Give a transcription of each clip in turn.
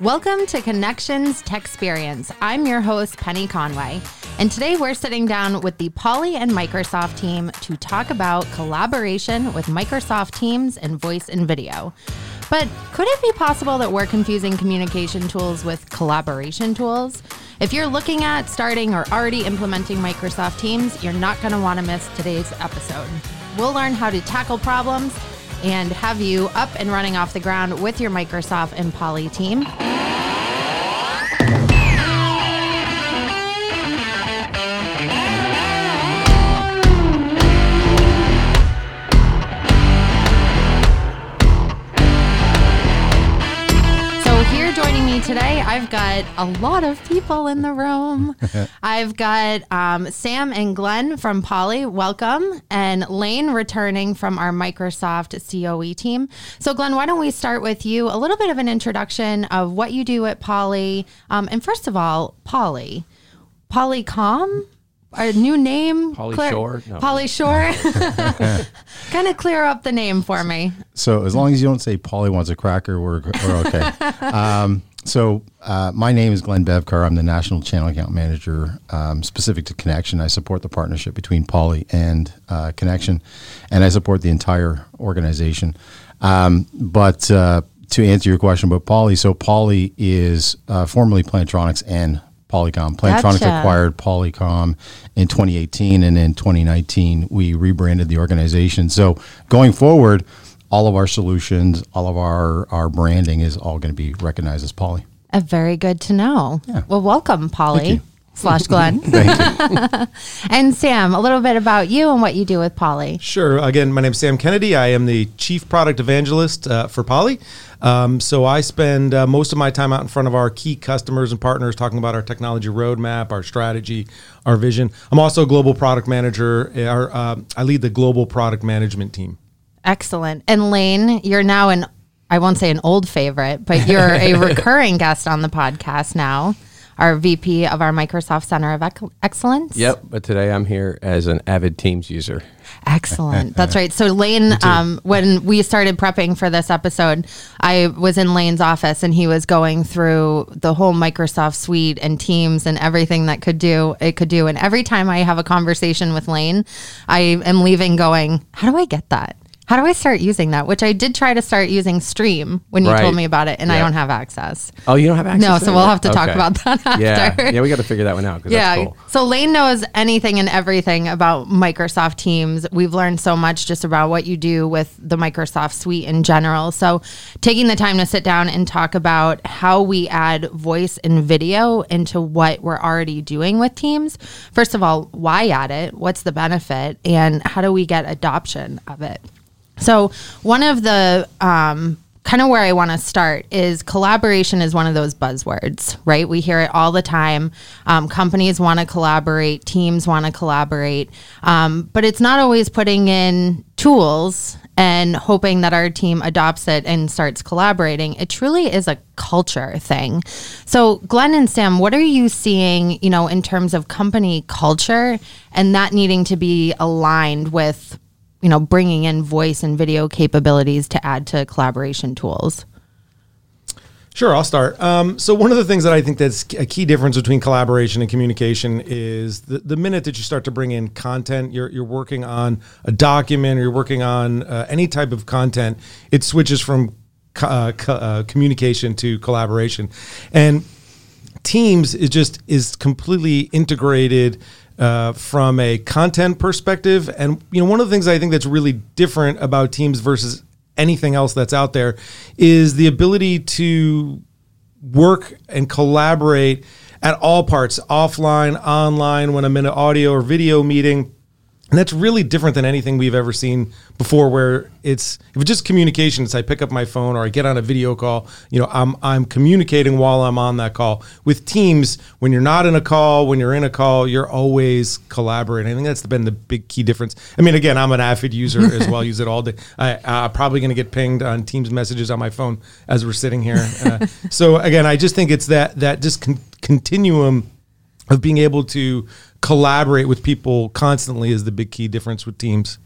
Welcome to Connections Tech Experience. I'm your host, Penny Conway, and today we're sitting down with the Poly and Microsoft team to talk about collaboration with Microsoft Teams and voice and video. But could it be possible that we're confusing communication tools with collaboration tools? If you're looking at starting or already implementing Microsoft Teams, you're not going to want to miss today's episode. We'll learn how to tackle problems and have you up and running off the ground with your Microsoft and Poly team. I've got a lot of people in the room. I've got um, Sam and Glenn from Poly, welcome, and Lane returning from our Microsoft COE team. So, Glenn, why don't we start with you? A little bit of an introduction of what you do at Poly, Um, and first of all, Poly, Polycom a new name? Polly clear, Shore. No. Polly Shore. kind of clear up the name for me. So as long as you don't say Polly wants a cracker, we're, we're okay. um, so uh, my name is Glenn Bevcar. I'm the national channel account manager um, specific to Connection. I support the partnership between Poly and uh, Connection, and I support the entire organization. Um, but uh, to answer your question about Poly, so Poly is uh, formerly Plantronics and Polycom. Plantronics gotcha. acquired Polycom in 2018, and in 2019 we rebranded the organization. So going forward all of our solutions, all of our, our branding is all going to be recognized as Poly. Uh, very good to know. Yeah. Well, welcome, Poly slash Glenn. and Sam, a little bit about you and what you do with Poly. Sure. Again, my name is Sam Kennedy. I am the chief product evangelist uh, for Poly. Um, so I spend uh, most of my time out in front of our key customers and partners talking about our technology roadmap, our strategy, our vision. I'm also a global product manager. Our, uh, I lead the global product management team. Excellent. And Lane, you're now an I won't say an old favorite, but you're a recurring guest on the podcast now. Our VP of our Microsoft Center of Excellence. Yep, but today I'm here as an avid Teams user. Excellent. That's right. So Lane, um, when we started prepping for this episode, I was in Lane's office and he was going through the whole Microsoft suite and Teams and everything that could do it could do. And every time I have a conversation with Lane, I am leaving going, how do I get that? How do I start using that? Which I did try to start using Stream when you right. told me about it, and I don't have access. Oh, you don't have access? No, so we'll have to okay. talk about that after. Yeah, yeah we got to figure that one out. Yeah. Cool. So Lane knows anything and everything about Microsoft Teams. We've learned so much just about what you do with the Microsoft suite in general. So taking the time to sit down and talk about how we add voice and video into what we're already doing with Teams. First of all, why add it? What's the benefit? And how do we get adoption of it? So, one of the um, kind of where I want to start is collaboration is one of those buzzwords, right? We hear it all the time. Um, companies want to collaborate, teams want to collaborate, um, but it's not always putting in tools and hoping that our team adopts it and starts collaborating. It truly is a culture thing. So, Glenn and Sam, what are you seeing, you know, in terms of company culture and that needing to be aligned with you know, bringing in voice and video capabilities to add to collaboration tools? Sure, I'll start. Um, so one of the things that I think that's a key difference between collaboration and communication is the, the minute that you start to bring in content, you're, you're working on a document or you're working on uh, any type of content, it switches from uh, uh, communication to collaboration. And Teams is just is completely integrated uh, from a content perspective. And you know, one of the things I think that's really different about Teams versus anything else that's out there is the ability to work and collaborate at all parts, offline, online, when I'm in an audio or video meeting and that's really different than anything we've ever seen before where it's if it's just communication, it's I pick up my phone or I get on a video call, you know, I'm I'm communicating while I'm on that call. With teams, when you're not in a call, when you're in a call, you're always collaborating. I think that's been the big key difference. I mean, again, I'm an avid user as well, use it all day. I, I'm probably going to get pinged on Teams messages on my phone as we're sitting here. Uh, so again, I just think it's that that just con- continuum of being able to collaborate with people constantly is the big key difference with teams.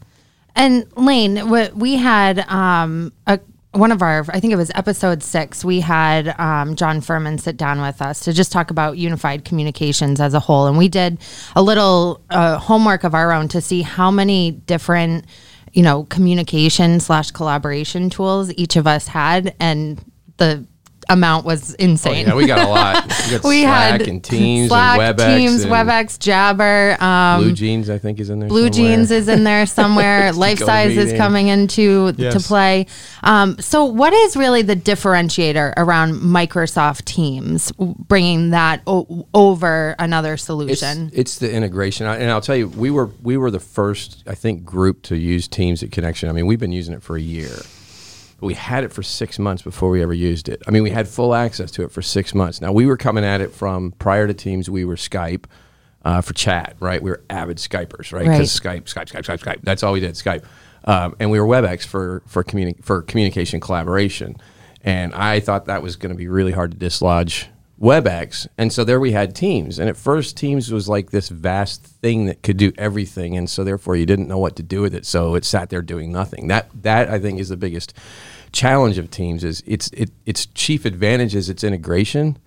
And Lane, what we had um, a one of our, I think it was episode six, we had um, John Furman sit down with us to just talk about unified communications as a whole. And we did a little uh, homework of our own to see how many different, you know, communication slash collaboration tools each of us had. And the amount was insane. Oh, yeah, we got a lot. We, got we Slack had and Teams Slack, and WebEx. Teams, and WebEx, Jabber. Um, Blue Jeans, I think, is in there. Blue somewhere. Jeans is in there somewhere. Life Go Size is coming into to play. Um, so, what is really the differentiator around Microsoft Teams bringing that o- over another It's, solution? it's the integration, I- and I'll tell you, we were we were the first, I think, group to use Teams at Connection. I mean, we've been using it for a year. But we had it for six months before we ever used it. I mean, we had full access to it for six months. Now we were coming at it from prior to Teams. We were Skype uh, for chat, right? We were avid Skypers, right? Right. Because Skype, Skype, Skype, Skype, Skype. That's all we did, Skype. Um, and we were WebEx for for communi- for communication collaboration. And I thought that was going to be really hard to dislodge WebEx. And so there we had Teams. And at first, Teams was like this vast thing that could do everything. And so therefore, you didn't know what to do with it. So it sat there doing nothing. That that I think is the biggest challenge of Teams. Is its it, its chief advantage is its integration,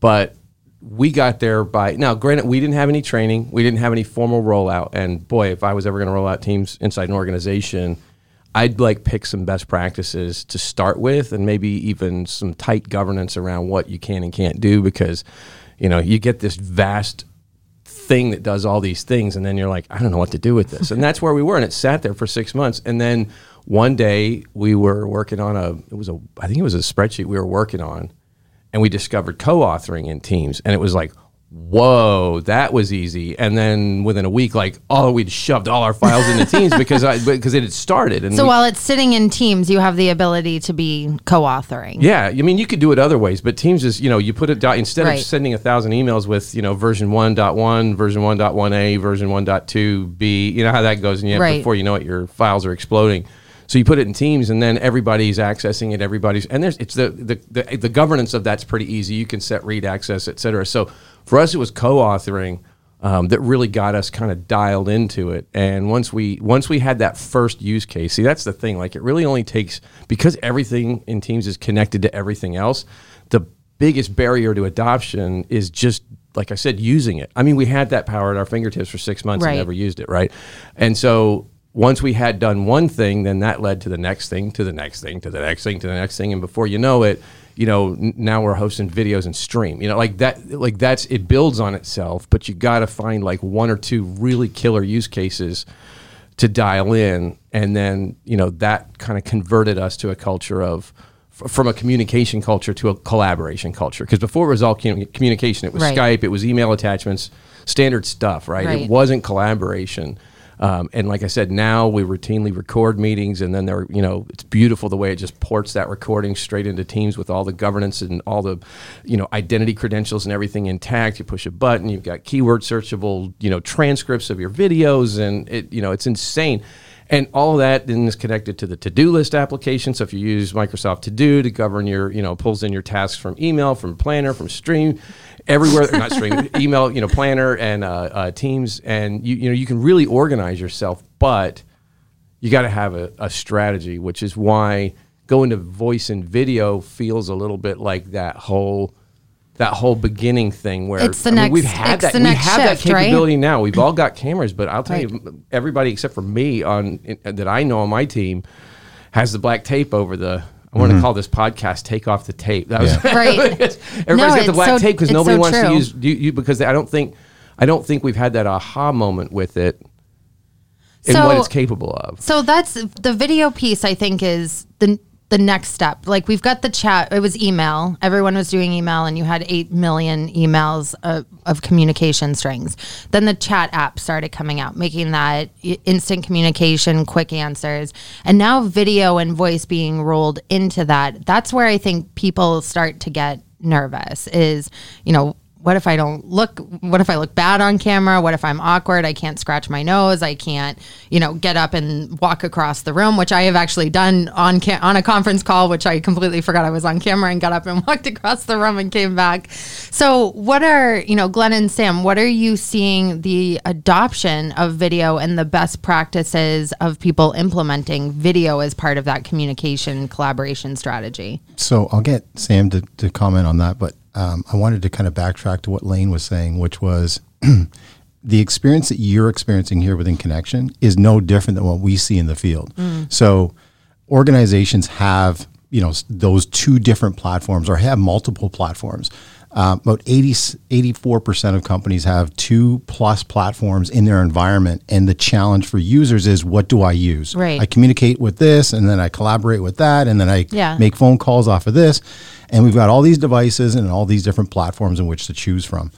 but we got there by now. Granted, we didn't have any training. We didn't have any formal rollout. And boy, if I was ever going to roll out Teams inside an organization. I'd like pick some best practices to start with and maybe even some tight governance around what you can and can't do because you know you get this vast thing that does all these things and then you're like I don't know what to do with this and that's where we were and it sat there for 6 months and then one day we were working on a it was a I think it was a spreadsheet we were working on and we discovered co-authoring in Teams and it was like whoa that was easy and then within a week like oh we'd shoved all our files into Teams because I because it had started and so, we- while it's sitting in Teams, you have the ability to be co authoring. yeah, I mean, you could do it other ways, but Teams is, you know, you put it down instead Right. of sending a thousand emails with, you know, version 1.1, version 1.1a, version 1.2b, you know how that goes, and you Right. before you know it, your files are exploding. So you put it in Teams, and then everybody's accessing it. Everybody's and there's it's the the, the the governance of that's pretty easy. You can set read access, et cetera. So for us, it was co-authoring um, that really got us kind of dialed into it. And once we once we had that first use case, see that's the thing. Like it really only takes because everything in Teams is connected to everything else. The biggest barrier to adoption is just like I said, using it. I mean, we had that power at our fingertips for six months Right. and never used it, right? And so once we had done one thing, then that led to the next thing, to the next thing, to the next thing, to the next thing, and before you know it, you know, now we're hosting videos and stream. You know, like that, like that's it builds on itself, but you got to find like one or two really killer use cases to dial in, and then you know that kind of converted us to a culture of from a communication culture to a collaboration culture. Because before it was all communication, it was Right. Skype, it was email attachments, standard stuff, right? Right. It wasn't collaboration. Um, and like I said, now we routinely record meetings, and then they're you know it's beautiful the way it just ports that recording straight into Teams with all the governance and all the you know identity credentials and everything intact. You push a button, you've got keyword searchable you know transcripts of your videos, and it you know it's insane. And all that then is connected to the to-do list application. So if you use Microsoft To Do to govern your, you know, pulls in your tasks from email, from Planner, from Stream, everywhere. not Stream, email, you know, Planner and uh, uh, Teams, and you, you know, you can really organize yourself. But you got to have a, a strategy, which is why going to voice and video feels a little bit like that whole that whole beginning thing where It's the I mean, we've had it's that the we have shift, that right? capability now. We've all got cameras, but I'll tell Right. you, everybody except for me on in, that I know on my team has the black tape over the. I want to mm-hmm. call this podcast "Take Off the Tape." That was Yeah. Right. Everybody's No, got the black so- tape because nobody so wants to use you, you because they, I don't think I don't think we've had that aha moment with it in So- what it's capable of. So that's the video piece. I think is the the next step. Like we've got the chat. It was email. Everyone was doing email, and you had eight million emails of, of communication strings. Then the chat app started coming out, making that instant communication, quick answers, and now video and voice being rolled into that. That's where I think people start to get nervous. Is you know what if I don't look, what if I look bad on camera? What if I'm awkward? I can't scratch my nose. I can't, you know, get up and walk across the room, which I have actually done on ca- on a conference call, which I completely forgot I was on camera and got up and walked across the room and came back. So, what are, you know, Glenn and Sam, what are you seeing the adoption of video and the best practices of people implementing video as part of that communication collaboration strategy? So I'll get Sam to, to comment on that, but um, I wanted to kind of backtrack to what Lane was saying, which was the experience that you're experiencing here within Connection is no different than what we see in the field. So organizations have you know those two different platforms or have multiple platforms. Um, about 80, 84% of companies have two plus platforms in their environment. And the challenge for users is what do I use? Right. I communicate with this and then I collaborate with that and then I Yeah. make phone calls off of this. And we've got all these devices and all these different platforms in which to choose from.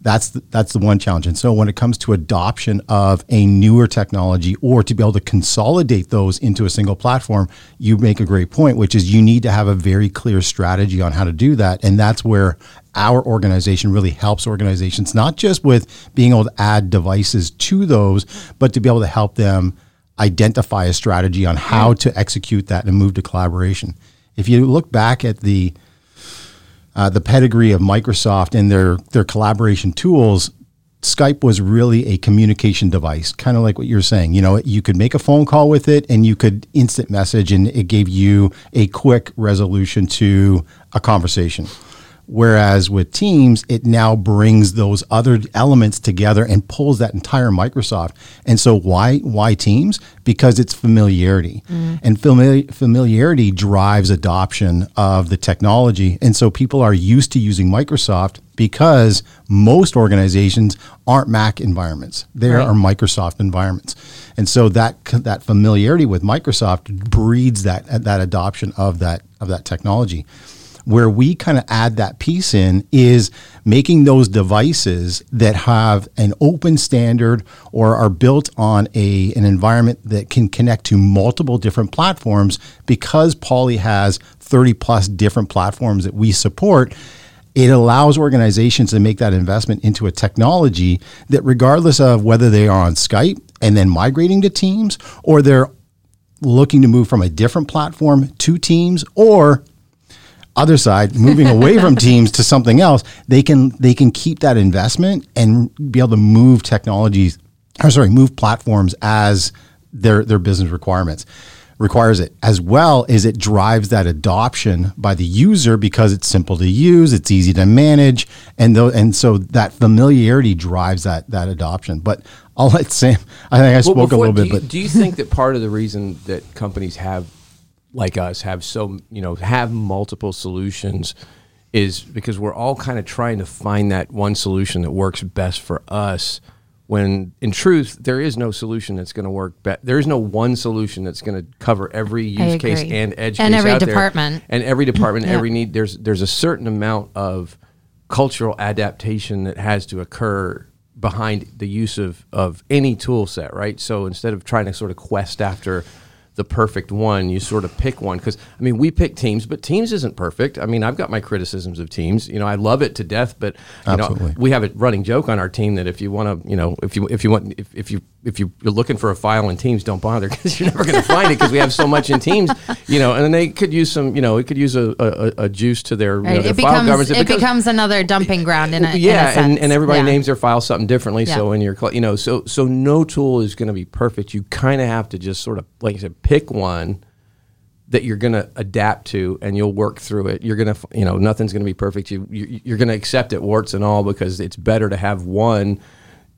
That's the, that's the one challenge. And so when it comes to adoption of a newer technology or to be able to consolidate those into a single platform, you make a great point, which is you need to have a very clear strategy on how to do that. And that's where our organization really helps organizations, not just with being able to add devices to those, but to be able to help them identify a strategy on how to execute that and move to collaboration. If you look back at the uh, the pedigree of Microsoft and their their collaboration tools, Skype was really a communication device, kind of like what you're saying. You know, you could make a phone call with it, and you could instant message, and it gave you a quick resolution to a conversation. Whereas with Teams, it now brings those other elements together and pulls that entire Microsoft. And so why why Teams? Because it's familiarity. Mm. And famili- familiarity drives adoption of the technology. And so people are used to using Microsoft because most organizations aren't Mac environments. They Right. are Microsoft environments. And so that that familiarity with Microsoft breeds that that adoption of that of that technology where we kind of add that piece in is making those devices that have an open standard or are built on a an environment that can connect to multiple different platforms because Poly has 30 plus different platforms that we support it allows organizations to make that investment into a technology that regardless of whether they are on Skype and then migrating to Teams or they're looking to move from a different platform to Teams or other side moving away from teams to something else they can they can keep that investment and be able to move technologies or sorry move platforms as their their business requirements requires it. As well as it drives that adoption by the user because it's simple to use it's easy to manage and though and so that familiarity drives that that adoption. But I'll let Sam I think I spoke a before- little do bit you, but do you think that part of the reason that companies have, like us, have so you know have multiple solutions, is because we're all kind of trying to find that one solution that works best for us. When in truth, there is no solution that's going to work. Be- there is no one solution that's going to cover every use case and edge And case every out there. department. and every department, Yeah. every need. There's there's a certain amount of cultural adaptation that has to occur behind the use of, of any tool set, right? So instead of trying to sort of quest after the perfect one, you sort of pick one. Because, I mean, we pick Teams, but Teams isn't perfect. I mean, I've got my criticisms of Teams. You know, I love it to death, but, you know, we have a running joke on our team that if you want to, you know, if you if you want if, if you if you- you're looking for a file in Teams, don't bother because you're never going to find it because we have so much in Teams, you know. And then they could use some, you know, it could use a, a, a juice to their, you know, Right. their It file becomes governance. it becomes anher dumping ground in a in a yeah, and, and everybody Yeah. names their file something differently. So Yeah. in your, you know, so so no tool is going to be perfect. You kind of have to just sort of, like I said, pick one that you're going to adapt to and you'll work through it. You're going to, you know, nothing's going to be perfect. You, you you're going to accept it warts and all because it's better to have one,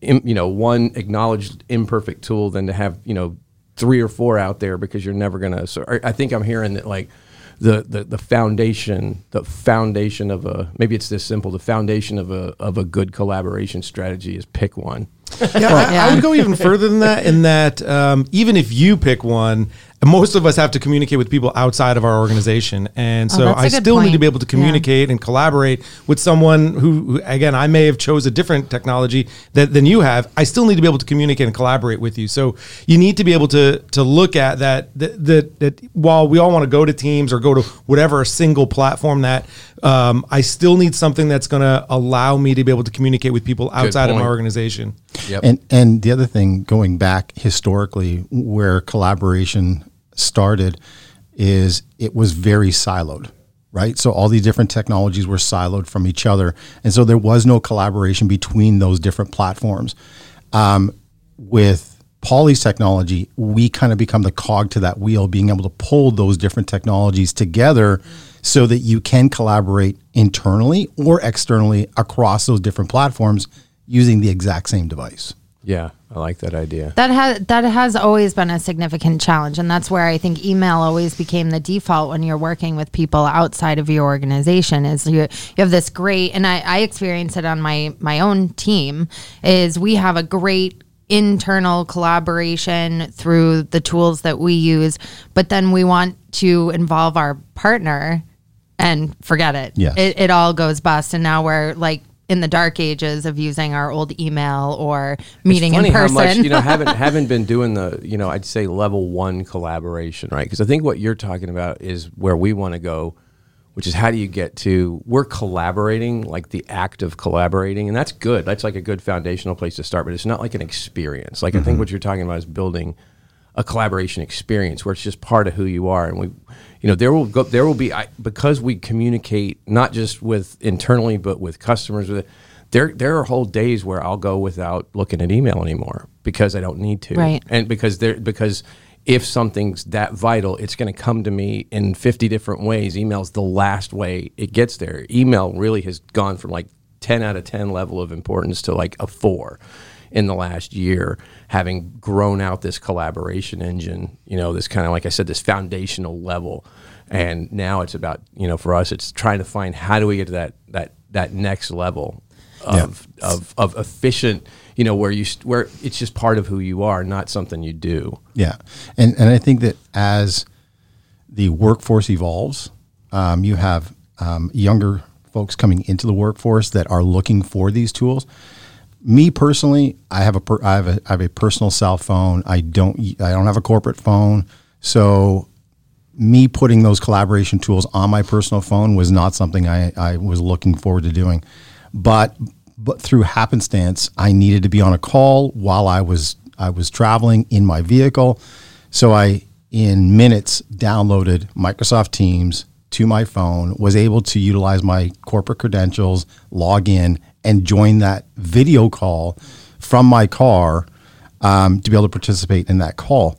you know, one acknowledged imperfect tool than to have, you know, three or four out there because you're never going to. So I I think I'm hearing that like the, the the foundation, the foundation of a maybe it's this simple. The foundation of a of a good collaboration strategy is pick one. Yeah, I, I would go even further than that. In that, um, even if you pick one, most of us have to communicate with people outside of our organization, and so Oh, that's a I good still need to be able to Yeah. communicate and collaborate with someone who, who, again, I may have chose a different technology that, than you have. I still need to be able to communicate and collaborate with you. So you need to be able to to look at that that that, that while we all want to go to Teams or go to whatever single platform that. Um, I still need something that's going to allow me to be able to communicate with people outside of my organization. Yep. And and the other thing, going back historically, where collaboration started, is it was very siloed, right? So all these different technologies were siloed from each other, and so there was no collaboration between those different platforms. Um, with Poly's technology, we kind of become the cog to that wheel, being able to pull those different technologies together so that you can collaborate internally or externally across those different platforms using the exact same device. Yeah, I like that idea. That has that has always been a significant challenge, and that's where I think email always became the default when you're working with people outside of your organization. Is you you have this great, and I, I experience it on my my own team. Is we have a great internal collaboration through the tools that we use, but then we want to involve our partner, and forget it. Yes. It, it all goes bust, and now we're like. In the dark ages of using our old email or meeting it's funny in person, how much you know haven't haven't been doing the you know I'd say level one collaboration right? Because I think what you're talking about is where we want to go, which is how do you get to we're collaborating like the act of collaborating and that's good. That's like a good foundational place to start but it's not like an experience. Like I think mm-hmm. what you're talking about is building a collaboration experience where it's just part of who you are and we you know there will go there will be I, because we communicate not just with internally but with customers with there there are whole days where I'll go without looking at email anymore because I don't need to. Right. and because there because if something's that vital it's going to come to me in 50 different ways. Email's the last way it gets there. Email really has gone from like 10 out of 10 level of importance to like a 4 in the last year having grown out this collaboration engine you know this kind of like i said this foundational level. And now it's about you know for us it's trying to find how do we get to that that that next level of of, of efficient you know where you where it's just part of who you are not something you do. Yeah, and and I think that as the workforce evolves, um, you have um, younger folks coming into the workforce that are looking for these tools. Me personally, I have a per, I have a I have a personal cell phone. I don't I don't have a corporate phone, so me putting those collaboration tools on my personal phone was not something I, I was looking forward to doing. But but through happenstance, I needed to be on a call while I was I was traveling in my vehicle. So I in minutes downloaded Microsoft Teams to my phone, was able to utilize my corporate credentials, log in, and join that video call from my car um, to be able to participate in that call.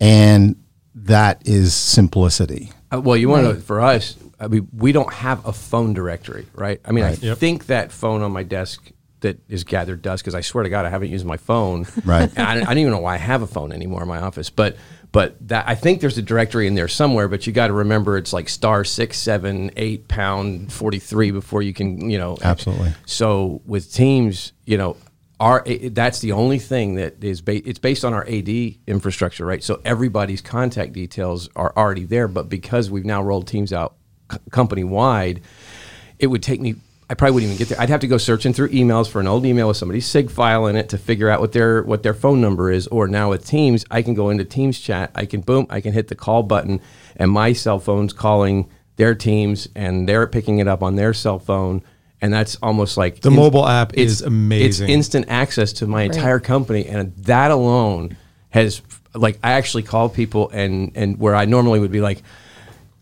And that is simplicity. Uh, well, you want to for us. I mean, we don't have a phone directory, right? I mean, I think that phone on my desk that is gathered dust because I swear to God, I haven't used my phone. Right. I, I don't even know why I have a phone anymore in my office, but. But that I think there's a directory in there somewhere, but you got to remember it's like star six, seven, eight, pound forty three before you can, you know. Absolutely. So with teams, you know, our that's the only thing that is ba- it's based on our AD infrastructure, right? So everybody's contact details are already there, but because we've now rolled teams out c- company wide, it would take me. I probably wouldn't even get there. I'd have to go searching through emails for an old email with somebody's sig file in it to figure out what their what their phone number is. Or now with Teams, I can go into Teams chat. I can boom. I can hit the call button, and my cell phone's calling their teams, and they're picking it up on their cell phone. And that's almost like The mobile app is amazing. It's instant access to my entire company, and that alone has like I actually call people and and where I normally would be like.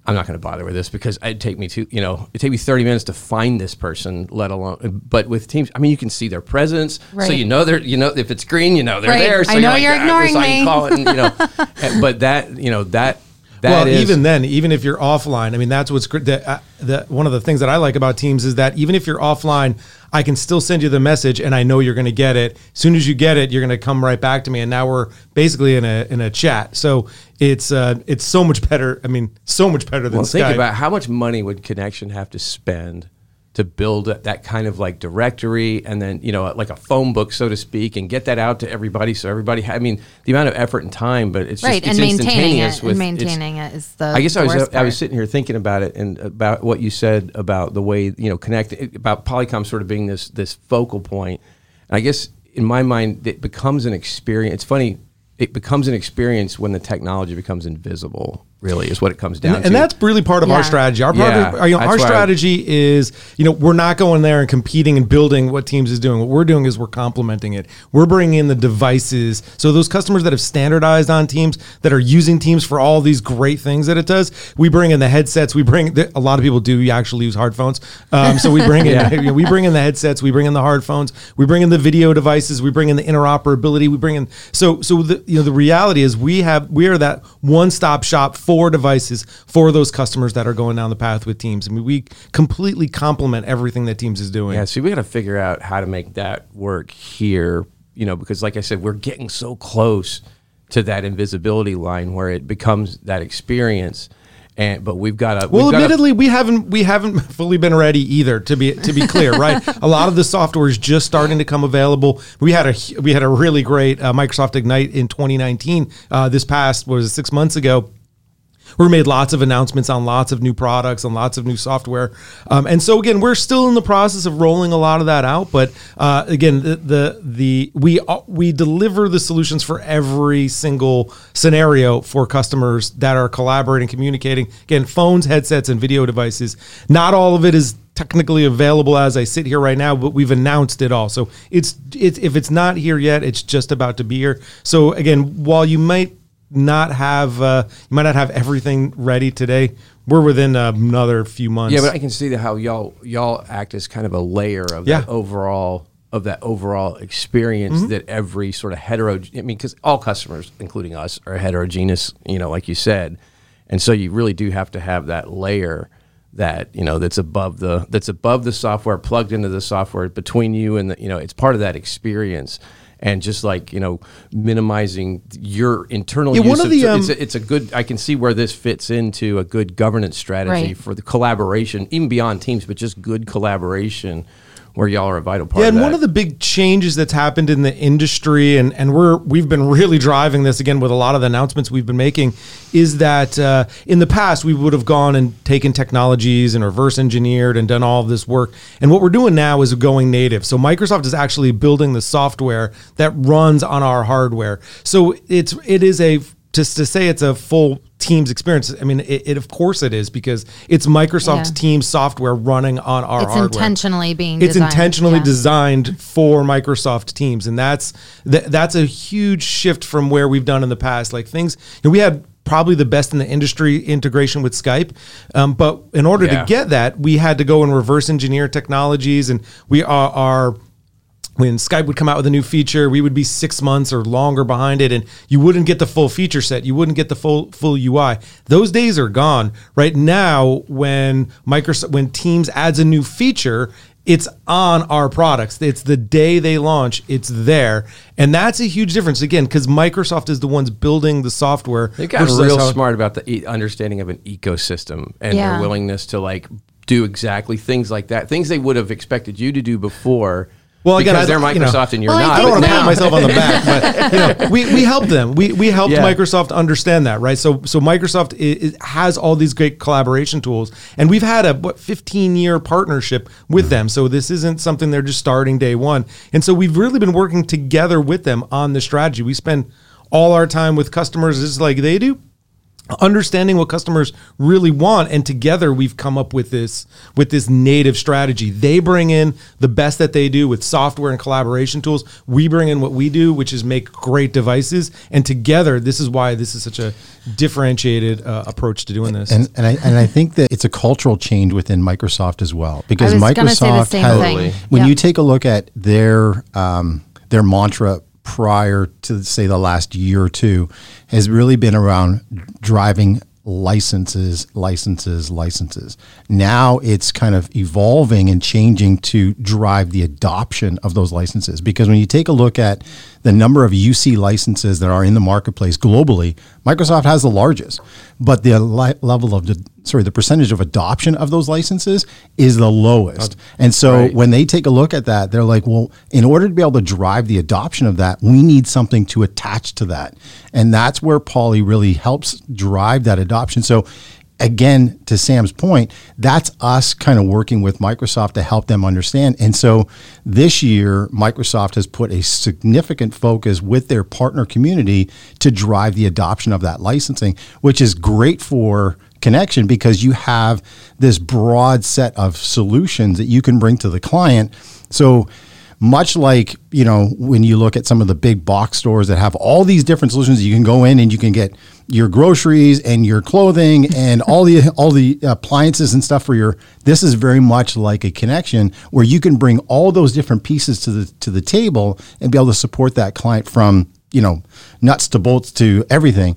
I'm not going to bother with this because it'd take me to, you know, it'd take me 30 minutes to find this person, let alone. But with Teams, I mean, you can see their presence, so you know they're, you know, if it's green, you know they're Right. there. So I know like, you're "Ah, ignoring so I can me." call it, and, you know, and- but that, you know, that that well, is- even then, even if you're offline, I mean, that's what's great. The, uh, the, one of the things that I like about Teams is that even if you're offline, I can still send you the message, and I know you're going to get it. As soon as you get it, you're going to come right back to me, and now we're basically in a in a chat. So it's uh, it's so much better. I mean, so much better than Well, think about how much money would Connection have to spend to build that, that kind of like directory and then you know like a phone book so to speak and get that out to everybody so everybody ha- I mean the amount of effort and time but it's right, just, and it's maintaining instantaneous it. with and maintaining it is the. I guess the I was worst I was sitting here thinking about it and about what you said about the way you know connect about Polycom sort of being this this focal point. And I guess in my mind it becomes an experience. It's funny. It becomes an experience when the technology becomes invisible. Really, is what it comes down and, to. and that's really part of Yeah. our strategy. Our, part Yeah, of- you know, our why I- strategy is, you know, we're not going there and competing and building what Teams is doing. What we're doing is we're complementing it. We're bringing in the devices. So those customers that have standardized on Teams, that are using Teams for all these great things that it does, we bring in the headsets. We bring a lot of people do actually use hard phones. Um, so we bring in Yeah. you know, we bring in the headsets. We bring in the hard phones. We bring in the video devices. We bring in the interoperability. We bring in so so the you know the reality is we have we are that one stop shop for devices for those customers that are going down the path with Teams. I mean, we completely complement everything that Teams is doing. Yeah, see, we got to figure out how to make that work here. You know, because like I said, we're getting so close to that invisibility line where it becomes that experience. And but we've got to. Well, gotta- admittedly, we haven't we haven't fully been ready either. To be to be clear, right? A lot of the software is just starting to come available. We had a we had a really great uh, Microsoft Ignite in 2019. Uh, this past what was it, six months ago. We made lots of announcements on lots of new products and lots of new software, um, and so again, we're still in the process of rolling a lot of that out. But uh, again, the, the the we uh, we deliver the solutions for every single scenario for customers that are collaborating, communicating. Again, phones, headsets, and video devices. Not all of it is technically available as I sit here right now, but we've announced it all. So it's it's if it's not here yet, it's just about to be here. So again, while you might not have uh, you might not have everything ready today, we're within another few months. Yeah, but I can see how y'all y'all act as kind of a layer of Yeah. that overall of that overall experience Mm-hmm. that every sort of hetero. I mean, because all customers, including us, are heterogeneous. You know, like you said, and so you really do have to have that layer that you know that's above the that's above the software plugged into the software between you and the you know it's part of that experience and just like you know minimizing your internal Yeah, use one of the, it's, um, a, it's a good i can see where this fits into a good governance strategy Right. for the collaboration even beyond teams but just good collaboration where y'all are a vital part Yeah, of and that one of the big changes that's happened in the industry, and, and we're we've been really driving this again with a lot of the announcements we've been making, is that uh, in the past we would have gone and taken technologies and reverse engineered and done all of this work, and what we're doing now is going native. So Microsoft is actually building the software that runs on our hardware. So it's it is a just to say it's a full Teams experience. I mean, it, it of course it is because it's Microsoft's Yeah. Teams software running on our It's hardware intentionally being. it's designed, intentionally yeah. designed for Microsoft Teams, and that's th- that's a huge shift from where we've done in the past. Like things, you know, we had probably the best in the industry integration with Skype, um, but in order Yeah. to get that, we had to go and reverse engineer technologies, and we are. are when Skype would come out with a new feature, we would be six months or longer behind it, and you wouldn't get the full feature set. You wouldn't get the full full UI. Those days are gone. Right now, when Microsoft when Teams adds a new feature, it's on our products. It's the day they launch. It's there, and that's a huge difference. Again, because Microsoft is the ones building the software. They've gotten versus real how- smart about the e- understanding of an ecosystem and Yeah. their willingness to like do exactly things like that, things they would have expected you to do before. Well, again, because I- they're you know- Microsoft and you're Well, not. I don't want to pat myself on the back, but you know, we, we helped them. We we helped Yeah. Microsoft understand that, right? So so Microsoft i i has all these great collaboration tools, and we've had a what 15 year partnership with mm-hmm. them. So this isn't something they're just starting day one, and so we've really been working together with them on the strategy. We spend all our time with customers just like they do understanding what customers really want and together we've come up with this with this native strategy they bring in the best that they do with software and collaboration tools we bring in what we do which is make great devices and together this is why this is such a differentiated uh, approach to doing this And and I and I think that it's a cultural change within Microsoft as well because was gonna say the Microsoft same has thing. when Yeah. you take a look at their um, their mantra prior to say the last year or two has really been around driving licenses licenses licenses. Now it's kind of evolving and changing to drive the adoption of those licenses. Because when you take a look at the number of UC licenses that are in the marketplace globally, Microsoft has the largest, but the li- level of the, sorry, the percentage of adoption of those licenses is the lowest. and so right. when they take a look at that, they're like, well, in order to be able to drive the adoption of that, we need something to attach to that. And that's where Poly really helps drive that adoption. So again, to Sam's point, that's us kind of working with Microsoft to help them understand. And so this year, Microsoft has put a significant focus with their partner community to drive the adoption of that licensing, which is great for connection because you have this broad set of solutions that you can bring to the client. So much like you know when you look at some of the big box stores that have all these different solutions you can go in and you can get your groceries and your clothing and all the all the appliances and stuff for your this is very much like a connection where you can bring all those different pieces to the to the table and be able to support that client from you know nuts to bolts to everything.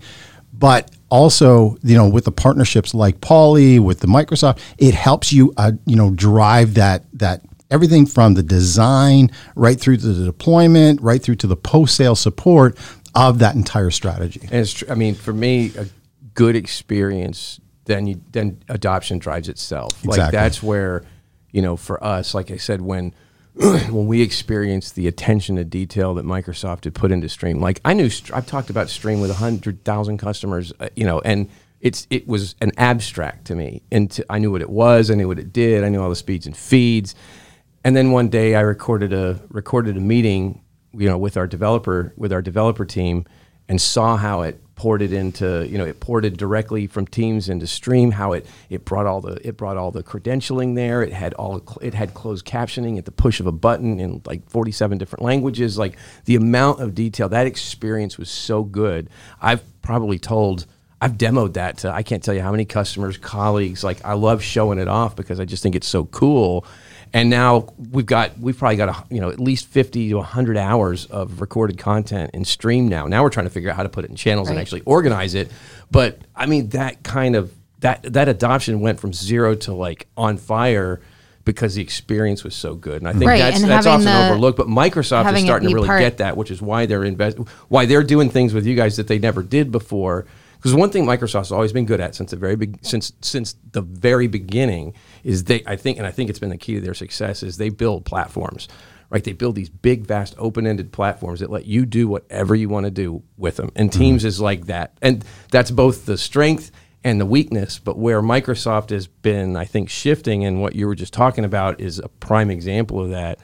But also you know with the partnerships like Poly with the Microsoft it helps you uh, you know drive that that everything from the design right through to the deployment right through to the post sale support of that entire strategy. And it's, I mean, for me, a good experience, then you, then adoption drives itself. Like that's where, you know, for us, like I said, when when we experienced the attention to detail that Microsoft had put into Stream, like I knew, I've talked about Stream with a hundred thousand customers, uh, you know, and it's it was an abstract to me, and to, I knew what it was, I knew what it did, I knew all the speeds and feeds, and then one day I recorded a recorded a meeting, you know, with our developer with our developer team, and saw how it ported into you know it ported directly from Teams into Stream. How it it brought all the it brought all the credentialing there. It had all it had closed captioning at the push of a button in like 47 different languages. Like the amount of detail that experience was so good. I've probably told. I've demoed that to I can't tell you how many customers, colleagues. Like I love showing it off because I just think it's so cool. And now we've got we've probably got a, you know at least fifty to hundred hours of recorded content in stream now. Now we're trying to figure out how to put it in channels and actually organize it. But I mean that kind of that that adoption went from zero to like on fire because the experience was so good. And I think Right, that's and that's often the- overlooked. But Microsoft is starting to really part- get that, which is why they're invest why they're doing things with you guys that they never did before. Because one thing Microsoft's always been good at since the very big since since the very beginning is they I think and I think it's been the key to their success is they build platforms. Right, they build these big, vast, open-ended platforms that let you do whatever you want to do with them. And mm-hmm. Teams is like that, and that's both the strength and the weakness. But where Microsoft has been, I think, shifting, and what you were just talking about is a prime example of that.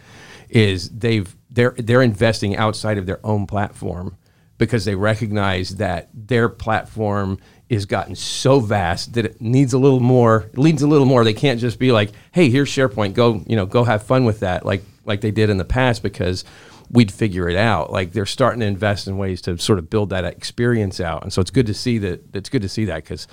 Is they've they're they're investing outside of their own platform because they recognize that their platform is gotten so vast that it needs a little more it needs a little more. They can't just be like hey here's sharepoint. Go you know go have fun with that like like they did in the past because we'd figure it out. Like they're starting to invest in ways to sort of build that experience out. And so it's good to see that it's good to see that because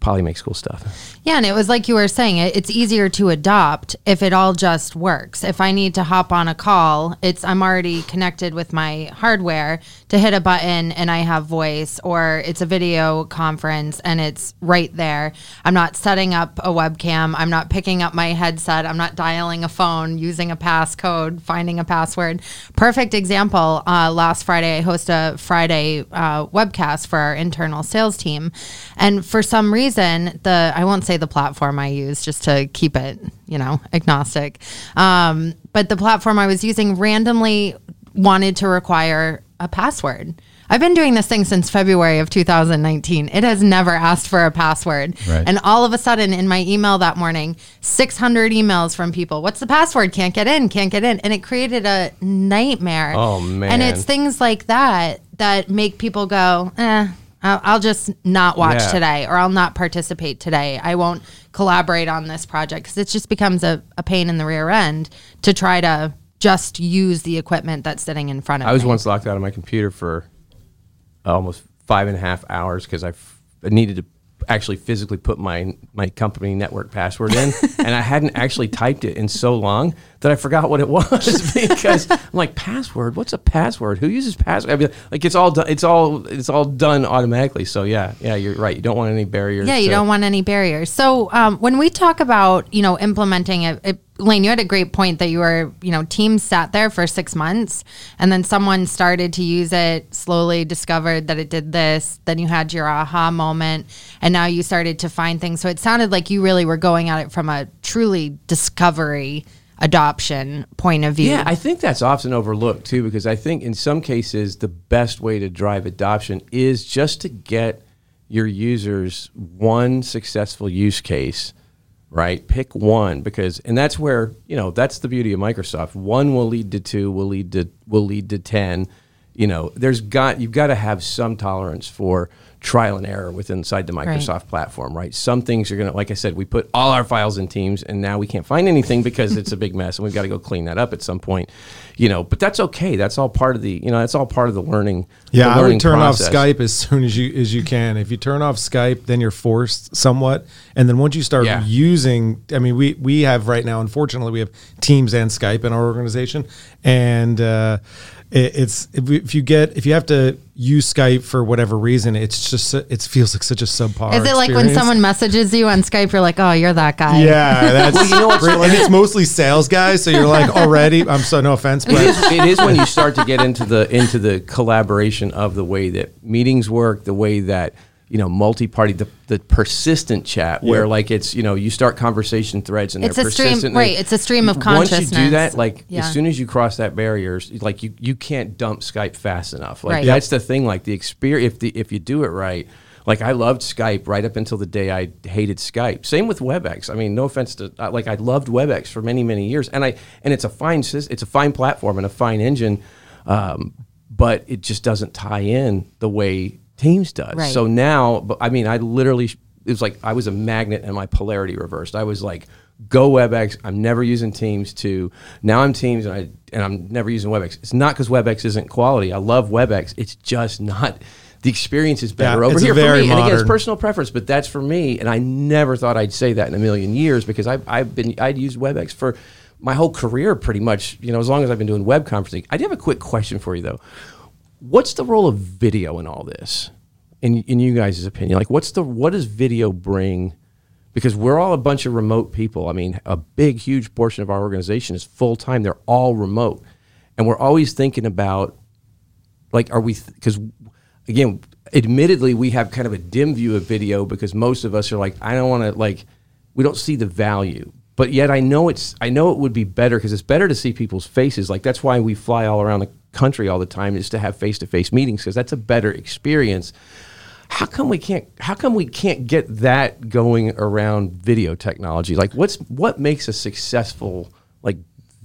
poly makes cool stuff. Yeah, and it was like you were saying, it, it's easier to adopt if it all just works. If I need to hop on a call, it's I'm already connected with my hardware to hit a button and I have voice, or it's a video conference and it's right there. I'm not setting up a webcam. I'm not picking up my headset. I'm not dialing a phone, using a passcode, finding a password. Perfect example. Uh, last Friday, I host a Friday uh, webcast for our internal sales team, and for some reason, the I won't say the platform I use just to keep it, you know, agnostic. Um, but the platform I was using randomly wanted to require a password. I've been doing this thing since February of 2019. It has never asked for a password. Right. And all of a sudden, in my email that morning, 600 emails from people. What's the password? Can't get in, can't get in. And it created a nightmare. Oh, man. And it's things like that that make people go, eh, I'll just not watch Yeah. today or I'll not participate today. I won't collaborate on this project because it just becomes a, a pain in the rear end to try to just use the equipment that's sitting in front of me. I was me. once locked out of my computer for uh, almost five and a half hours because I f- I needed to actually physically put my my company network password in, and I hadn't actually typed it in so long that I forgot what it was because I'm like password. What's a password? Who uses password? I mean, like it's all done. It's all it's all done automatically. So yeah, yeah, you're right. You don't want any barriers. Yeah, you to- don't want any barriers. So um, when we talk about you know implementing it, it, Lane, you had a great point that you were you know teams sat there for six months, and then someone started to use it, slowly discovered that it did this. Then you had your aha moment, and now you started to find things. So it sounded like you really were going at it from a truly discovery adoption point of view. Yeah, I think that's often overlooked too, because I think in some cases the best way to drive adoption is just to get your users one successful use case, right? Pick one because, and that's where you know that's the beauty of Microsoft. One will lead to two, will lead to will lead to ten. You know, there's got you've got to have some tolerance for trial and error within inside the Microsoft platform, right? Some things are gonna, like I said, we put all our files in Teams, and now we can't find anything because it's a big mess, and we've got to go clean that up at some point, you know. But that's okay. That's all part of the, you know, that's all part of the learning. Yeah, the I would turn process. off Skype as soon as you as you can. If you turn off Skype, then you're forced somewhat, and then once you start Yeah. using, I mean, we we have right now, unfortunately, we have Teams and Skype in our organization, and uh, it, it's if, if you get if you have to use Skype for whatever reason, it's just it feels like such a subpar. Is it like when someone messages you on Skype, you're like, oh, you're that guy? Yeah, that's Well, you know what's great. and it's mostly sales guys, so you're like already. I'm so no offense, but it is, it is when you start to get into the into the collaboration of the way that meetings work, the way that you know multi-party, the, the persistent chat, where Yeah. like it's you know you start conversation threads and It's they're a stream- persistently- right, it's a stream of consciousness. Once you do that, like Yeah. as soon as you cross that barrier, like you you can't dump Skype fast enough. Like Right. that's the thing. Like the experience, if the if you do it right. Like I loved Skype right up until the day I hated Skype. Same with WebEx. I mean, no offense to like I loved WebEx for many many years, and I and it's a fine sys- it's a fine platform and a fine engine, um, but it just doesn't tie in the way Teams does. Right. So now, but I mean, I literally it was like I was a magnet and my polarity reversed. I was like, go WebEx. I'm never using Teams. To now I'm Teams and I and I'm never using WebEx. It's not because WebEx isn't quality. I love WebEx. It's just not. The experience is better Yeah, over here very for me. And again, it's personal preference, but that's for me. And I never thought I'd say that in a million years because I've, I've been I'd used WebEx for my whole career pretty much. You know, as long as I've been doing web conferencing. I do have a quick question for you though. What's the role of video in all this? In in you guys' opinion, like what's the what does video bring? Because we're all a bunch of remote people. I mean, a big, huge portion of our organization is full time. They're all remote, and we're always thinking about like are we because again admittedly we have kind of a dim view of video because most of us are like i don't want to like we don't see the value but yet i know it's i know it would be better because it's better to see people's faces like that's why we fly all around the country all the time is to have face-to-face meetings because that's a better experience how come we can't how come we can't get that going around video technology like what's what makes a successful like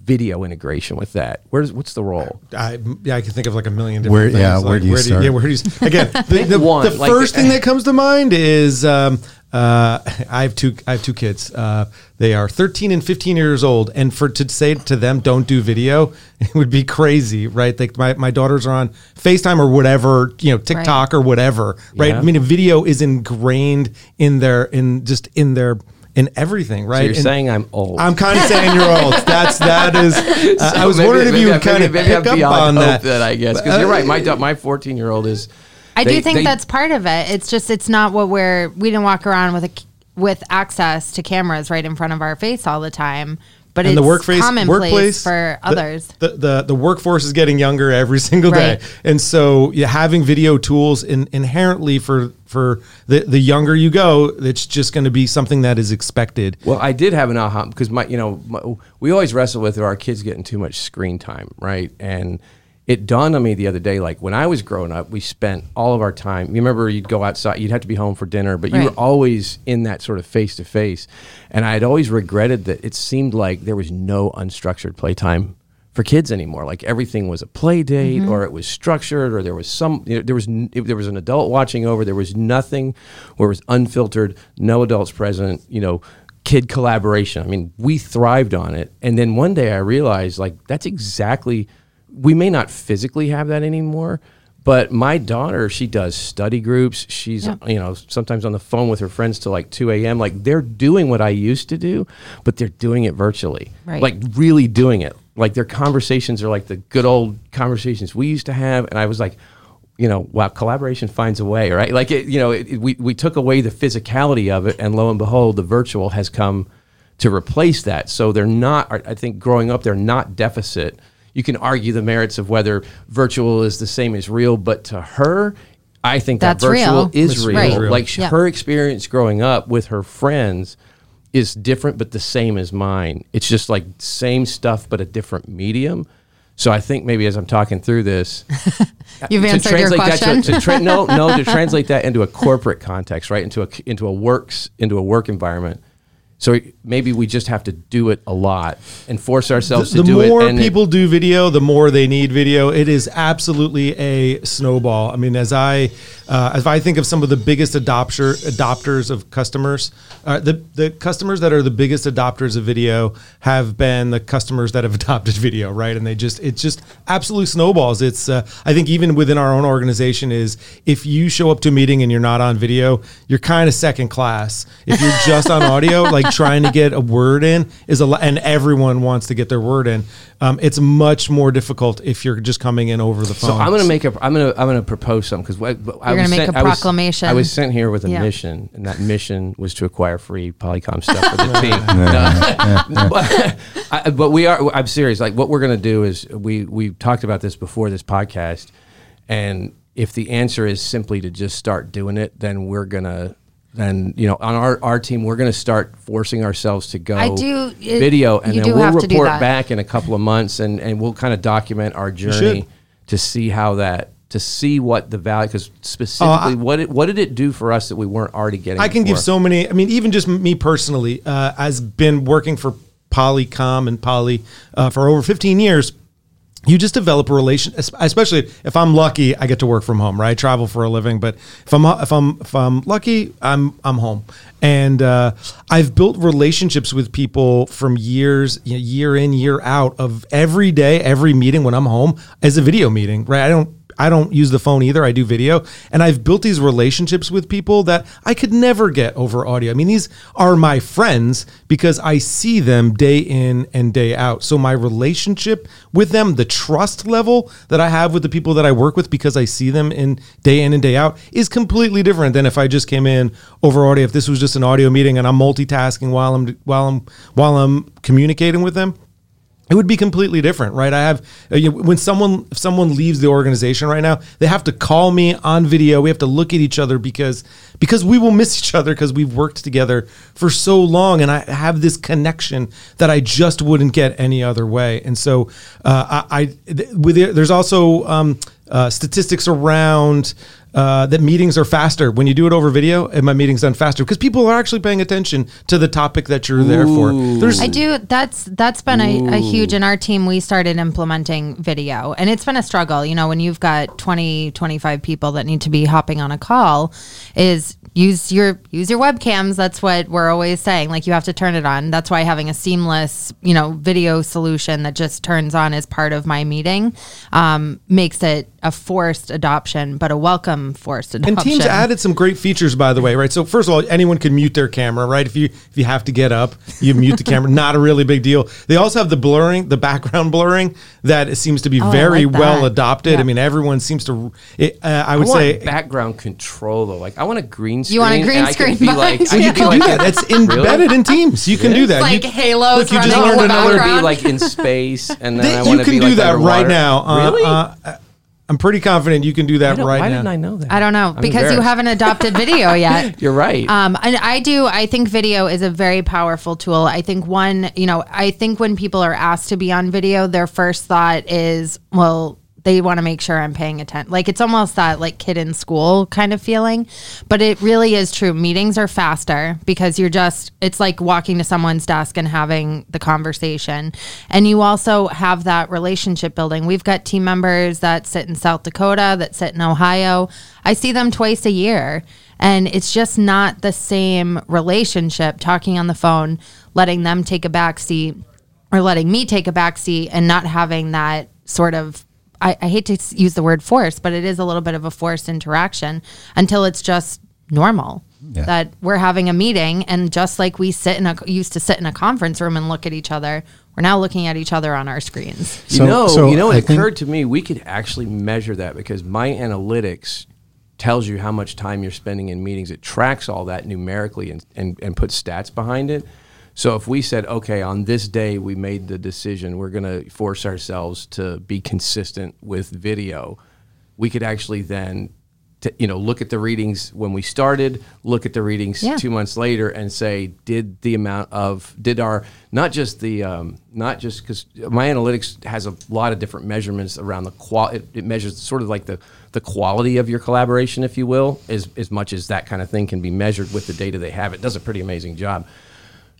video integration with that where's what's the role I, yeah, I can think of like a million different Where- things. yeah, like, where do you start? yeah, where do you s- again? The, the, one, the like- first thing that comes to mind is um, uh, I have two. I have two kids. Uh, they are 13 and 15 years old, and for to say to them, "Don't do video," it would be crazy, right? Like my, my daughters are on Facetime or whatever, you know, TikTok or whatever, right? Yeah. I mean, a video is ingrained in their in just in their in everything, right? so you're And- saying i'm old I'm kind of saying you're old. That's that is. uh, I was maybe- wondering if you would kind of maybe pick I'm up beyond on hope that. I guess because you're right. My my 14 year old is. I they- do think they- that's part of it. It's just it's not what we're we didn't walk around with a with access to cameras right in front of our face all the time. But and it's the workplace, commonplace workplace for others. The, the the workforce is getting younger every single day, Right. and so yeah, having video tools in, inherently for for the the younger you go, it's just going to be something that is expected. Well, I did have an aha because my, you know, my, we always wrestle with our kids getting too much screen time, right? And it dawned on me the other day, like when I was growing up, we spent all of our time. You remember, you'd go outside, you'd have to be home for dinner, but you Right. were always in that sort of face to face. And I had always regretted that it seemed like there was no unstructured playtime for kids anymore. Like everything was a play date, mm-hmm. or it was structured, or there was some, you know, there was if there was an adult watching over. There was nothing where it was unfiltered, no adults present. You know, kid collaboration. I mean, we thrived on it. And then one day I realized, like, that's exactly. We may not physically have that anymore, But my daughter, she does study groups. She's, Yeah. you know, sometimes on the phone with her friends till like 2 a.m. Like they're doing what I used to do, but they're doing it virtually. Right. Like really doing it. Like their conversations are like the good old conversations we used to have. And I was like, you know, wow, collaboration finds a way, right? Like, it, you know, it, we, we took away the physicality of it, and lo and behold, the virtual has come to replace that. So they're not, I think, growing up, they're not deficit. You can argue the merits of whether virtual is the same as real, but to her, I think That's that virtual real. is It's real. real. Like sh Yeah. her experience growing up with her friends is different, but the same as mine. It's just like same stuff, but a different medium. So I think maybe as I'm talking through this, You've to answered your translate that question. to, to tra- no, no, to translate that into a corporate context, right? Into a into a works into a work environment. So maybe we just have to do it a lot and force ourselves the to do it. and it- people do video, the more they need video. It is absolutely a snowball. I mean, as I uh, as I think of some of the biggest adopter adopters of customers, uh, the the customers that are the biggest adopters of video have been the customers that have adopted video, right? And they just it's just absolute snowballs. It's uh, I think even within our own organization is if you show up to a meeting and you're not on video, you're kind of second class. If you're just on audio, like trying to get a word in is a lot, and everyone wants to get their word in. Um, it's much more difficult if you're just coming in over the phone. So I'm going to make a. I'm going to. I'm going to propose something because I You're was gonna make sent- a I was- proclamation. I was sent here with a Yeah. mission, and that mission was to acquire free Polycom stuff for the team. No. but, I, but we are. I'm serious. Like what we're going to do is we we talked about this before this podcast, and if the answer is simply to just start doing it, then we're gonna. Then you know, on our, our team, we're going to start forcing ourselves to go I do- it- video, and then we'll have to do report back in a couple of months, and, and we'll kind of document our journey to see how that to see what the value because specifically what it what did it do for us that we weren't already getting I can give so many. I mean, even just me personally, uh, has been working for Polycom and Poly uh, for over 15 years. You just develop a relation, especially if I'm lucky, I get to work from home. Right, I travel for a living, but if I'm if I'm if I'm lucky, I'm I'm home, and uh, I've built relationships with people from years, you know, year in, year out, of every day, every meeting when I'm home as a video meeting. Right, I don't I don't use the phone either. I do video. And I've built these relationships with people that I could never get over audio. I mean, these are my friends because I see them day in and day out. So my relationship with them, the trust level that I have with the people that I work with because I see them in day in and day out is completely different than if I just came in over audio. If this was just an audio meeting and I'm multitasking while I'm while I'm while I'm communicating with them, it would be completely different, right? I have uh, you know, when someone if someone leaves the organization right now, they have to call me on video. We have to look at each other because because we will miss each other because we've worked together for so long, and I have this connection that I just wouldn't get any other way. And so, uh, I, I th- with it, there's also um, uh, statistics around. Uh, that meetings are faster when you do it over video, and my meeting's done faster because people are actually paying attention to the topic that you're there for. There's I do. That's that's been a, a huge in our team. We started implementing video, and it's been a struggle. You know, when you've got 20, 25 people that need to be hopping on a call, is use your use your webcams. That's what we're always saying. Like you have to turn it on. That's why having a seamless, you know, video solution that just turns on as part of my meeting um, makes it a forced adoption, but a welcome forced adoption. And Teams added some great features, by the way, right? So first of all, anyone can mute their camera, right? If you if you have to get up, you mute the camera. Not a really big deal. They also have the blurring, the background blurring, that it seems to be Oh, very like well that. adopted. I mean, everyone seems to. It, uh, I I would want say background control though. Like I want a green screen. You want a green and I can screen be like, you. can you can like do that. That's embedded in Teams. You can do that. Like you, halos Look, you just running in learned the I want another. be like in space, and then I Th- want you can do like that right underwater. now. Uh, really? uh, I'm pretty confident you can do that don't- right why now. didn't I know that? I don't know I'm because you embarrassed. haven't adopted video yet. You're right. Um, and I do. I think video is a very powerful tool. I think one, you know, I think when people are asked to be on video, their first thought is, well, they want to make sure I'm paying attention. Like it's almost that like kid in school kind of feeling, but it really is true. Meetings are faster because you're just, it's like walking to someone's desk and having the conversation. And you also have that relationship building. We've got team members that sit in South Dakota, that sit in Ohio. I see them twice a year and it's just not the same relationship talking on the phone letting them take a back seat or letting me take a back seat and not having that sort of I, I hate to use the word force, but it is a little bit of a forced interaction until it's just normal. Yeah. That we're having a meeting, and just like we sit in a used to sit in a conference room and look at each other, we're now looking at each other on our screens. You know, so you know, it think- occurred to me we could actually measure that because MyAnalytics tells you how much time you're spending in meetings. It tracks all that numerically and, and, and puts stats behind it. So if we said, okay, on this day we made the decision, we're going to force ourselves to be consistent with video, we could actually then, t- you know, look at the readings when we started, look at the readings Yeah. two months later, and say, did the amount of, did our, not just the, um, not just because MyAnalytics has a lot of different measurements around the qual, it, it measures sort of like the the quality of your collaboration, if you will, as as much as that kind of thing can be measured with the data they have. It does a pretty amazing job.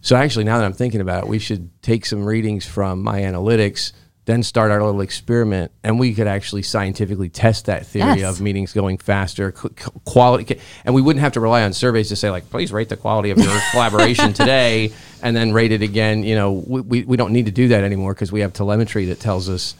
So actually, now that I'm thinking about it, we should take some readings from MyAnalytics, then start our little experiment, and we could actually scientifically test that theory Yes. of meetings going faster, qu- qu- quality, and we wouldn't have to rely on surveys to say like, please rate the quality of your collaboration today, and then rate it again. You know, we, we, we don't need to do that anymore because we have telemetry that tells us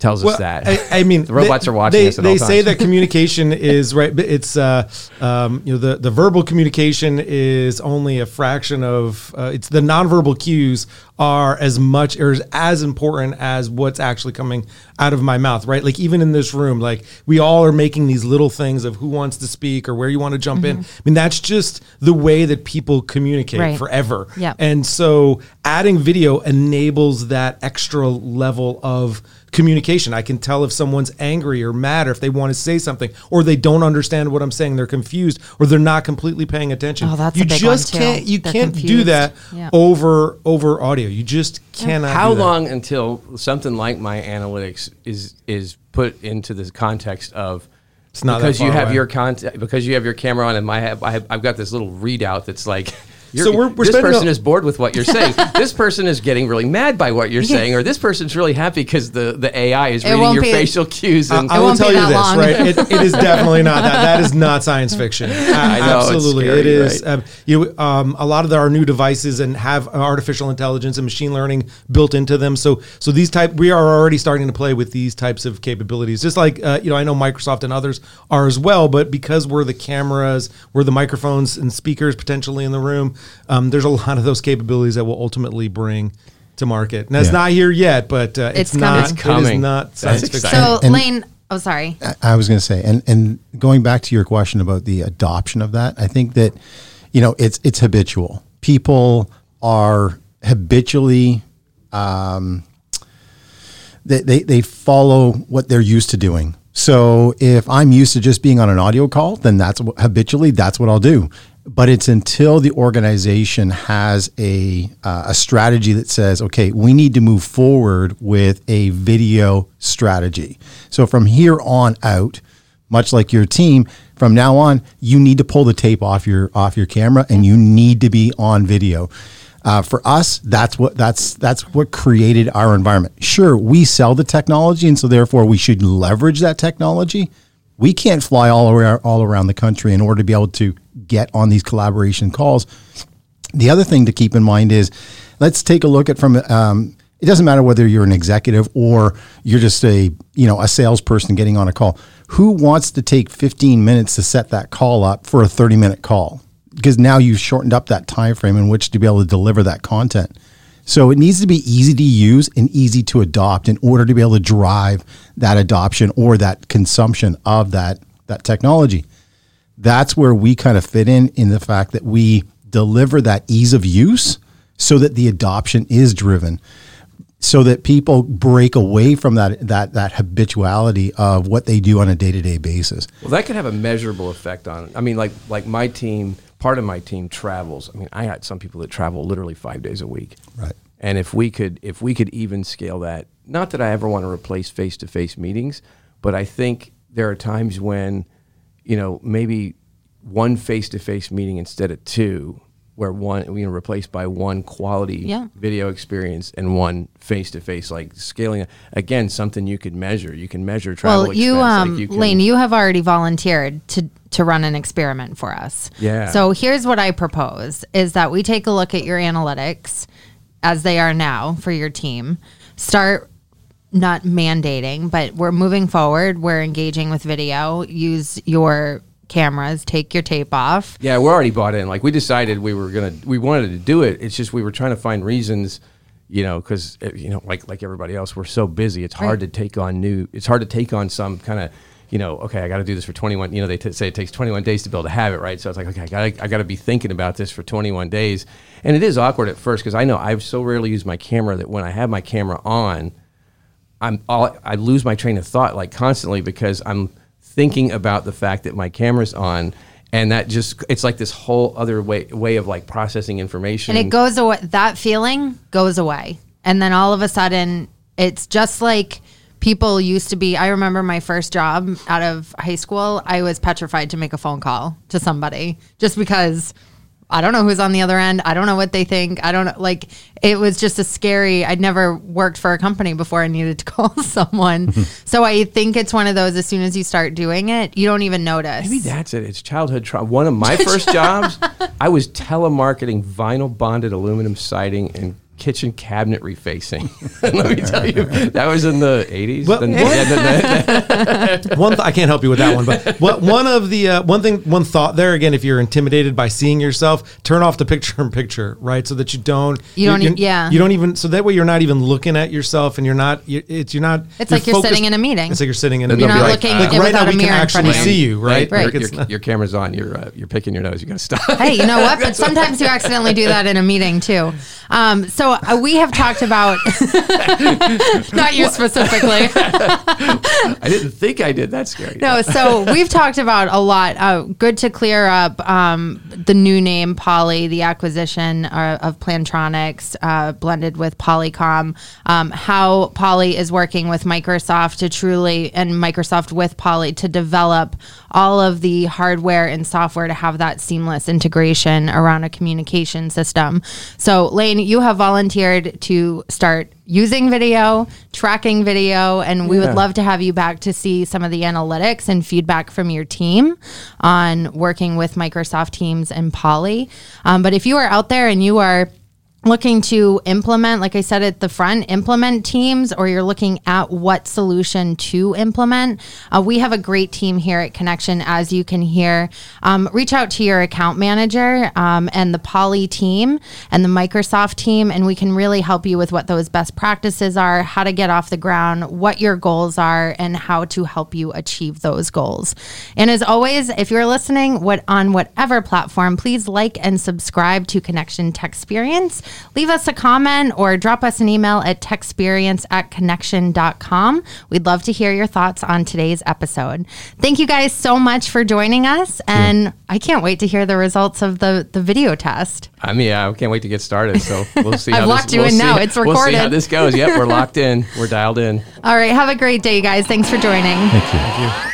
tells us that. I, I mean, the robots they, are watching They, us at they all say times. that communication is right, but it's uh, um, you know the the verbal communication is only a fraction of uh, it's the nonverbal cues are as much or as- as important as what's actually coming out of my mouth, right? Like even in this room, like we all are making these little things of who wants to speak or where you want to jump in. I mean, that's just the way that people communicate Right. forever. Yeah. And so adding video enables that extra level of communication. I can tell if someone's angry or mad or if they want to say something or they don't understand what I'm saying, they're confused or they're not completely paying attention. Oh, that's you a big just one, too. can't you They're can't do that Yeah. over over audio. You just cannot How do that. long until something like MyAnalytics is is put into the context of It's not that because you have away. your content because you have your camera on and my have, I have I've got this little readout that's like you're, So we're- we're this person a- is bored with what you're saying. this person is getting really mad by what you're saying, or this person's really happy because the, the AI is It reading your be- facial cues. And I will tell you this, long. right? It, it is definitely not that. That is not science fiction. A- know, absolutely, scary, it is. right? Um, you, um, a lot of our new devices and have artificial intelligence and machine learning built into them. So, so these type we are already starting to play with these types of capabilities. Just like uh, you know, I know Microsoft and others are as well. But because we're the cameras, we're the microphones and speakers potentially in the room. Um, there's a lot of those capabilities that will ultimately bring to market. Now it's Yeah. not here yet, but uh, it's, It's not. coming. It's It is not science fiction. So And- Lane, oh sorry. I was going to say, and and going back to your question about the adoption of that, I think that you know it's it's habitual. People are habitually um, they, they they follow what they're used to doing. So if I'm used to just being on an audio call, then that's what, habitually that's what I'll do. But it's until the organization has a uh, a strategy that says, okay, we need to move forward with a video strategy. So from here on out, much like your team, from now on, you need to pull the tape off your off your camera, and you need to be on video. Uh, for us, that's what that's that's what created our environment. Sure, we sell the technology, and so therefore we should leverage that technology. We can't fly all around all around the country in order to be able to get on these collaboration calls. The other thing to keep in mind is, let's take a look at from. Um, it doesn't matter whether you're an executive or you're just a you know a salesperson getting on a call. Who wants to take 15 minutes to set that call up for a 30 minute call? Because now you've shortened up that time frame in which to be able to deliver that content. So it needs to be easy to use and easy to adopt in order to be able to drive that adoption or that consumption of that that technology that's where we kind of fit in in the fact that we deliver that ease of use so that the adoption is driven so that people break away from that that that habituality of what they do on a day-to-day basis Well, that could have a measurable effect on. it. I mean, like like my team, part of my team travels. I mean, I had some people that travel literally five days a week. Right. And if we could if we could even scale that, not that I ever want to replace face to face meetings, but I think there are times when, you know, maybe one face to face meeting instead of two, where one you know replaced by one quality Yeah. video experience and one face to face, like scaling again something you could measure. You can measure travel. Well, you, expense, like um, you can- Lane, you have already volunteered to to run an experiment for us. Yeah. So here's what I propose: is that we take a look at your analytics as they are now for your team. Start not mandating, but we're moving forward. We're engaging with video. Use your cameras. Take your tape off. Yeah, we're already bought in. Like we decided we were gonna, we wanted to do it. It's just we were trying to find reasons, you know, because uh, you know, like like everybody else, we're so busy. It's hard Right. to take on new. It's hard to take on some kind of, you know, okay, I got to do this for 21. You know, they t- say it takes 21 days to build a habit, right? So it's like, okay, I got I got to be thinking about this for 21 days, and it is awkward at first because I know I've so rarely used my camera that when I have my camera on. I'm all, I lose my train of thought like constantly because I'm thinking about the fact that my camera's on and that just it's like this whole other way way of like processing information. And it goes away that feeling goes away. And then all of a sudden it's just like people used to be i remember my first job out of high school i was petrified to make a phone call to somebody just because i don't know who's on the other end i don't know what they think i don't know like it was just a scary i'd never worked for a company before i needed to call someone so i think it's one of those as soon as you start doing it you don't even notice Maybe that's it. It's childhood trauma. One of my first jobs, I was telemarketing vinyl bonded aluminum siding and kitchen cabinet refacing. Let me tell you, that was in the 80s. Well, The- yeah, the- the- one th- I can't help you with that one, but what one of the uh, one thing one thought there again, if you're intimidated by seeing yourself, turn off the picture in picture, right? So that you don't You don't you're- e- yeah. you don't even so that way you're not even looking at yourself and you're not you, it's you're not It's like you're sitting in a meeting. It's like you're sitting in a You're not like, looking like in right now we can mirror in front actually see you. you, right? Right. Your, your, your camera's on. You're uh, you're picking your nose. You got to stop. hey, you know what? But sometimes you accidentally do that in a meeting too. Um, so uh, we have talked about, not you specifically. I didn't think I did. That's scary. No, so we've talked about a lot. Uh, good to clear up um, the new name Poly, the acquisition uh, of Plantronics, uh, blended with Polycom. Um, how Poly is working with Microsoft to truly, and Microsoft with Poly to develop all of the hardware and software to have that seamless integration around a communication system. So, Lane, you have volunteered to start using video, tracking video, and we Yeah. would love to have you back to see some of the analytics and feedback from your team on working with Microsoft Teams and Poly. Um, but if you are out there and you are looking to implement, like I said at the front, implement teams, or you're looking at what solution to implement, uh, we have a great team here at Connection, as you can hear. Um, reach out to your account manager um, and the Poly team and the Microsoft team, and we can really help you with what those best practices are, how to get off the ground, what your goals are, and how to help you achieve those goals. And as always, if you're listening what on whatever platform, please like and subscribe to Connection TechSperience. Leave us a comment or drop us an email at techsperience at connection.com. We'd love to hear your thoughts on today's episode. Thank you guys so much for joining us. And I can't wait to hear the results of the, the video test. I mean, yeah, I can't wait to get started. So we'll see. I've how locked this, you we'll in now. see- It's We'll see how this goes. Yep, we're locked in. We're dialed in. All right. Have a great day, guys. Thanks for joining. Thank you. Thank you.